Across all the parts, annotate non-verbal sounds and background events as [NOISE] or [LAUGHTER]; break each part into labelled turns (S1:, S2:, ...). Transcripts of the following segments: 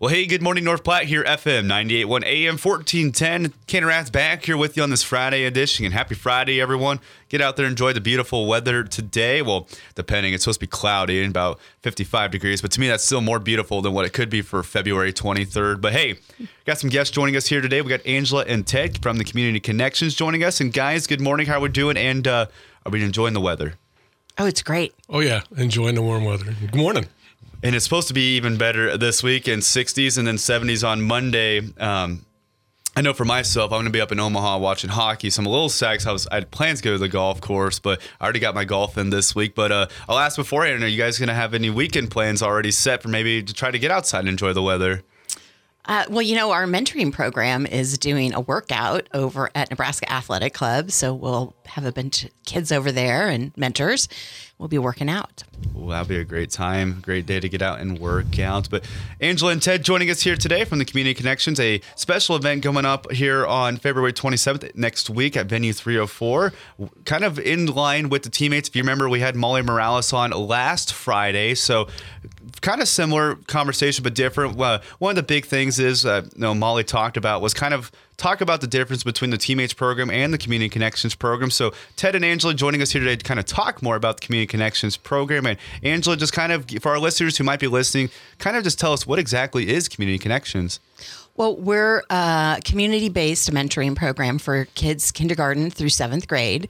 S1: Well, hey, good morning, North Platte here, FM 98.1 AM 1410. Canon Rath's back here with you on this Friday edition. And happy Friday, everyone. Get out there, enjoy the beautiful weather today. Well, depending, it's supposed to be cloudy and about 55 degrees, but to me, that's still more beautiful than what it could be for February 23rd. But hey, got some guests joining us here today. We got Angela and Ted from the Community Connections joining us. And guys, good morning. How are we doing? And uh, are we enjoying the weather?
S2: Oh, it's great.
S3: Oh, yeah. Enjoying the warm weather. Good morning.
S1: And it's supposed to be even better this week in 60s and then 70s on Monday. Um, I know for myself, I'm going to be up in Omaha watching hockey. So I'm a little sad I was I had plans to go to the golf course, but I already got my golf in this week. But uh, I'll ask beforehand: Are you guys going to have any weekend plans already set for maybe to try to get outside and enjoy the weather?
S2: Uh, well, you know, our mentoring program is doing a workout over at Nebraska Athletic Club. So we'll have a bunch of kids over there and mentors. We'll be working out.
S1: Well, that'll be a great time, great day to get out and work out. But Angela and Ted joining us here today from the Community Connections, a special event coming up here on February 27th next week at Venue 304. Kind of in line with the TeamMates. If you remember, we had Molly Morales on last Friday. So kind of similar conversation, but different. Uh, one of the big things is, uh, you know, Molly talked about was kind of talk about the difference between the TeamMates program and the Community Connections program. So Ted and Angela joining us here today to kind of talk more about the Community Connections program. And Angela, just kind of for our listeners who might be listening, kind of just tell us what exactly is Community Connections.
S2: Well, we're a community based mentoring program for kids kindergarten through seventh grade.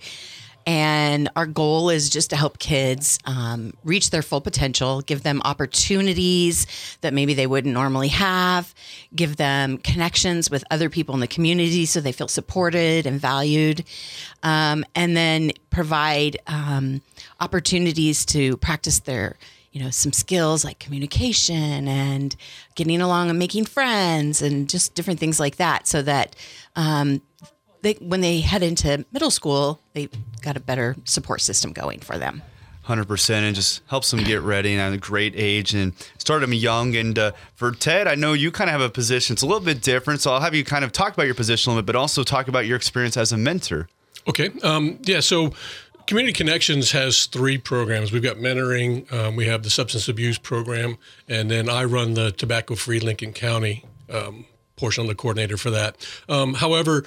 S2: And our goal is just to help kids um, reach their full potential, give them opportunities that maybe they wouldn't normally have, give them connections with other people in the community so they feel supported and valued, um, and then provide um, opportunities to practice their you know some skills like communication and getting along and making friends and just different things like that so that um, they, when they head into middle school, they got a better support system going for them.
S1: 100% and just helps them get ready and at a great age and start them young. And uh, for Ted, I know you kind of have a position. It's a little bit different. So I'll have you kind of talk about your position a little bit, but also talk about your experience as a mentor.
S3: Okay. Um, yeah. So Community Connections has three programs. We've got mentoring, um, we have the substance abuse program, and then I run the tobacco free Lincoln County um, portion. I'm the coordinator for that. Um, however,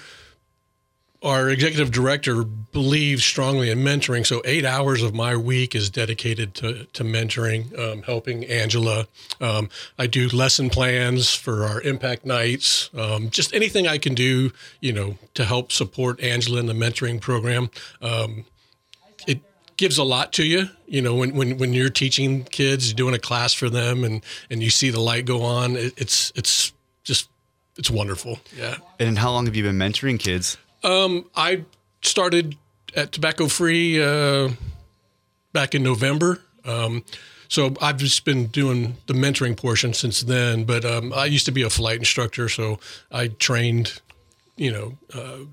S3: our executive director believes strongly in mentoring. So eight hours of my week is dedicated to, to mentoring, um, helping Angela. Um, I do lesson plans for our impact nights, um, just anything I can do, you know, to help support Angela in the mentoring program. Um, it gives a lot to you, you know, when, when, when you're teaching kids, doing a class for them and, and you see the light go on, it, it's, it's just, it's wonderful. Yeah.
S1: And how long have you been mentoring kids?
S3: Um, I started at Tobacco Free uh, back in November. Um, so I've just been doing the mentoring portion since then. But um, I used to be a flight instructor, so I trained, you know, uh,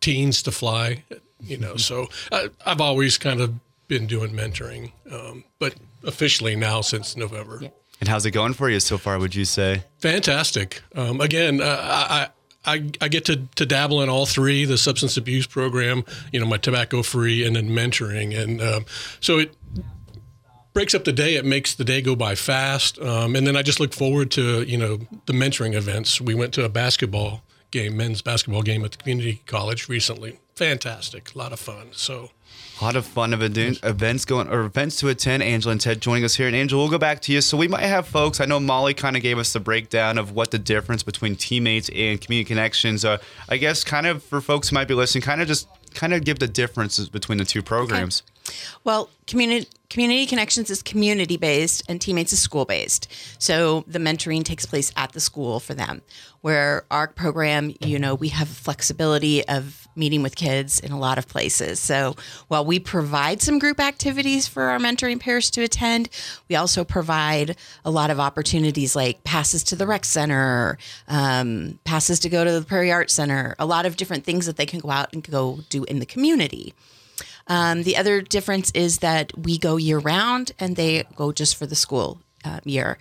S3: teens to fly. You know, so I, have always kind of been doing mentoring, um, but officially now since November. Yeah.
S1: And how's it going for you so far? Would you say
S3: fantastic? Um, again, uh, I, I, I get to, to dabble in all three the substance abuse program, you know, my tobacco free, and then mentoring. And um, so it breaks up the day. It makes the day go by fast. Um, and then I just look forward to, you know, the mentoring events. We went to a basketball game, men's basketball game at the community college recently. Fantastic, a lot of fun. So
S1: a lot of fun of events going or events to attend. Angela and Ted joining us here, and Angela, we'll go back to you. So we might have folks. I know Molly kind of gave us the breakdown of what the difference between TeamMates and community connections. Uh, I guess kind of for folks who might be listening, kind of just kind of give the differences between the two programs.
S2: Okay. Well, community community connections is community based and TeamMates is school based. So the mentoring takes place at the school for them. Where our program, you know, we have flexibility of meeting with kids in a lot of places. So while we provide some group activities for our mentoring pairs to attend, we also provide a lot of opportunities like passes to the rec center, um, passes to go to the Prairie Art Center, a lot of different things that they can go out and go do in the community. Um, the other difference is that we go year round and they go just for the school uh, year.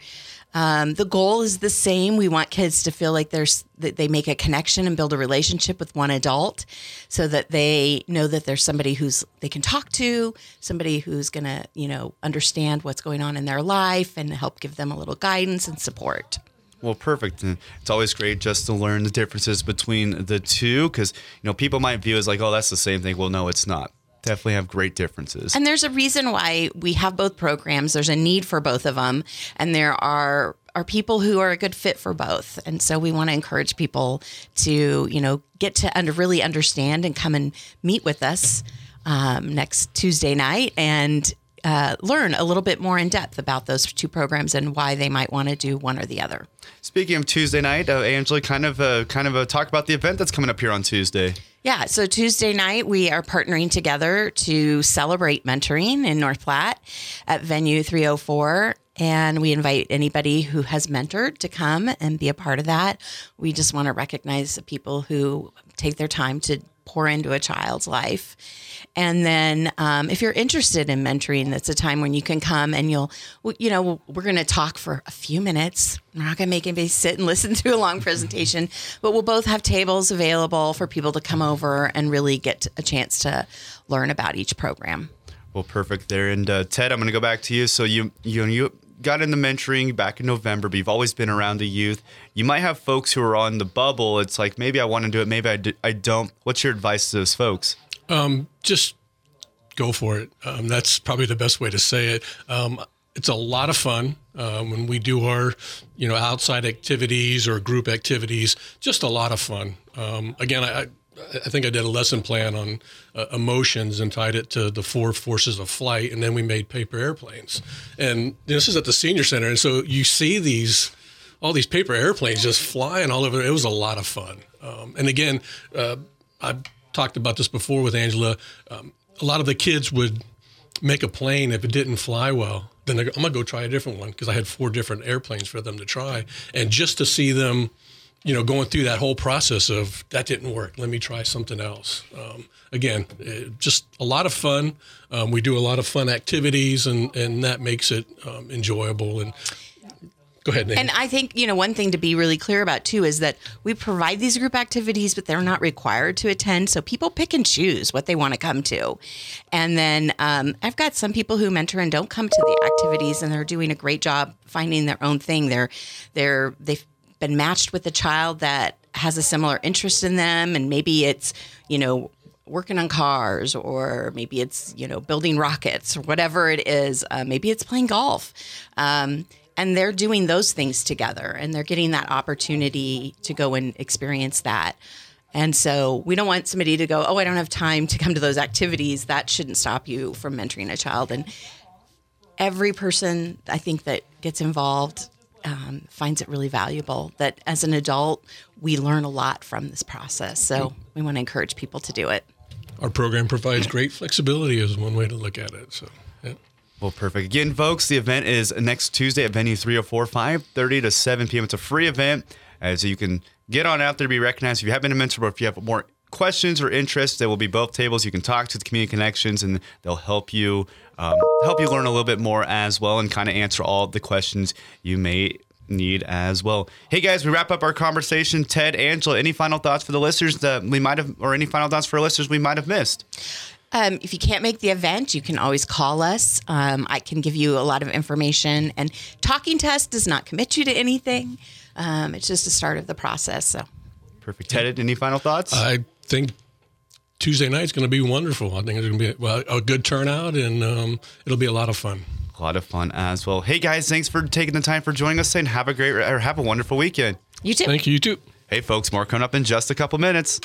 S2: Um, the goal is the same. We want kids to feel like there's that they make a connection and build a relationship with one adult, so that they know that there's somebody who's they can talk to, somebody who's gonna you know understand what's going on in their life and help give them a little guidance and support.
S1: Well, perfect. And it's always great just to learn the differences between the two because, you know, people might view it as like, oh, that's the same thing. Well, no, it's not. Definitely have great differences.
S2: And there's a reason why we have both programs. There's a need for both of them, and there are are people who are a good fit for both. And so we want to encourage people to, you know, get to under, really understand and come and meet with us um, next Tuesday night and uh, learn a little bit more in depth about those two programs and why they might want to do one or the other.
S1: Speaking of Tuesday night, uh, Angela, kind of uh, kind of a talk about the event that's coming up here on Tuesday.
S2: Yeah, so Tuesday night we are partnering together to celebrate mentoring in North Platte at venue 304 and we invite anybody who has mentored to come and be a part of that. We just want to recognize the people who take their time to pour into a child's life. And then, um, if you're interested in mentoring, that's a time when you can come and you'll, you know, we're going to talk for a few minutes. We're not going to make anybody sit and [LAUGHS] listen to a long presentation, but we'll both have tables available for people to come over and really get a chance to learn about each program.
S1: Well, perfect there. And uh, Ted, I'm going to go back to you. So you you and you got into mentoring back in November, but you've always been around the youth. You might have folks who are on the bubble. It's like maybe I want to do it, maybe I, do, I don't. What's your advice to those folks?
S3: Um, just go for it. Um, that's probably the best way to say it. Um, it's a lot of fun um, when we do our, you know, outside activities or group activities. Just a lot of fun. Um, again, I, I think I did a lesson plan on uh, emotions and tied it to the four forces of flight, and then we made paper airplanes. And this is at the senior center, and so you see these all these paper airplanes just flying all over. It was a lot of fun. Um, and again, uh, I've talked about this before with Angela. Um, a lot of the kids would make a plane if it didn't fly well. Then I'm gonna go try a different one because I had four different airplanes for them to try, and just to see them you know, going through that whole process of that didn't work. Let me try something else. Um, again, it, just a lot of fun. Um, we do a lot of fun activities, and and that makes it um, enjoyable. And go ahead,
S2: And I think you know one thing to be really clear about too is that we provide these group activities, but they're not required to attend. So people pick and choose what they want to come to. And then um, I've got some people who mentor and don't come to the activities, and they're doing a great job finding their own thing. They're they're they been matched with a child that has a similar interest in them and maybe it's you know working on cars or maybe it's you know building rockets or whatever it is uh, maybe it's playing golf. Um, and they're doing those things together and they're getting that opportunity to go and experience that. And so we don't want somebody to go oh i don't have time to come to those activities. That shouldn't stop you from mentoring a child. And every person i think that gets involved um, finds it really valuable. That as an adult, we learn a lot from this process. So we want to encourage people to do it.
S3: Our program provides great flexibility, is one way to look at it. So. Yeah.
S1: Well, perfect. Again, folks, the event is next Tuesday at Venue 304, 5.30 to 7 p.m. It's a free event, uh, so you can get on out there to be recognized. If you have been a mentor or if you have more questions or interests, there will be both tables. You can talk to the community connections, and they'll help you um, help you learn a little bit more as well, and kind of answer all the questions you may need as well. Hey guys, we wrap up our conversation. Ted, Angela, any final thoughts for the listeners that we might have, or any final thoughts for listeners we might have missed?
S2: Um, if you can't make the event, you can always call us. Um, I can give you a lot of information. And talking to us does not commit you to anything. Um, it's just the start of the process. So
S1: perfect. Ted, any final thoughts?
S3: I think Tuesday night is going to be wonderful. I think it's going to be well, a good turnout, and um, it'll be a lot of fun
S1: a lot of fun as well. Hey guys, thanks for taking the time for joining us and have a great or have a wonderful weekend.
S2: You too.
S3: Thank you. You too.
S1: Hey folks, more coming up in just a couple minutes.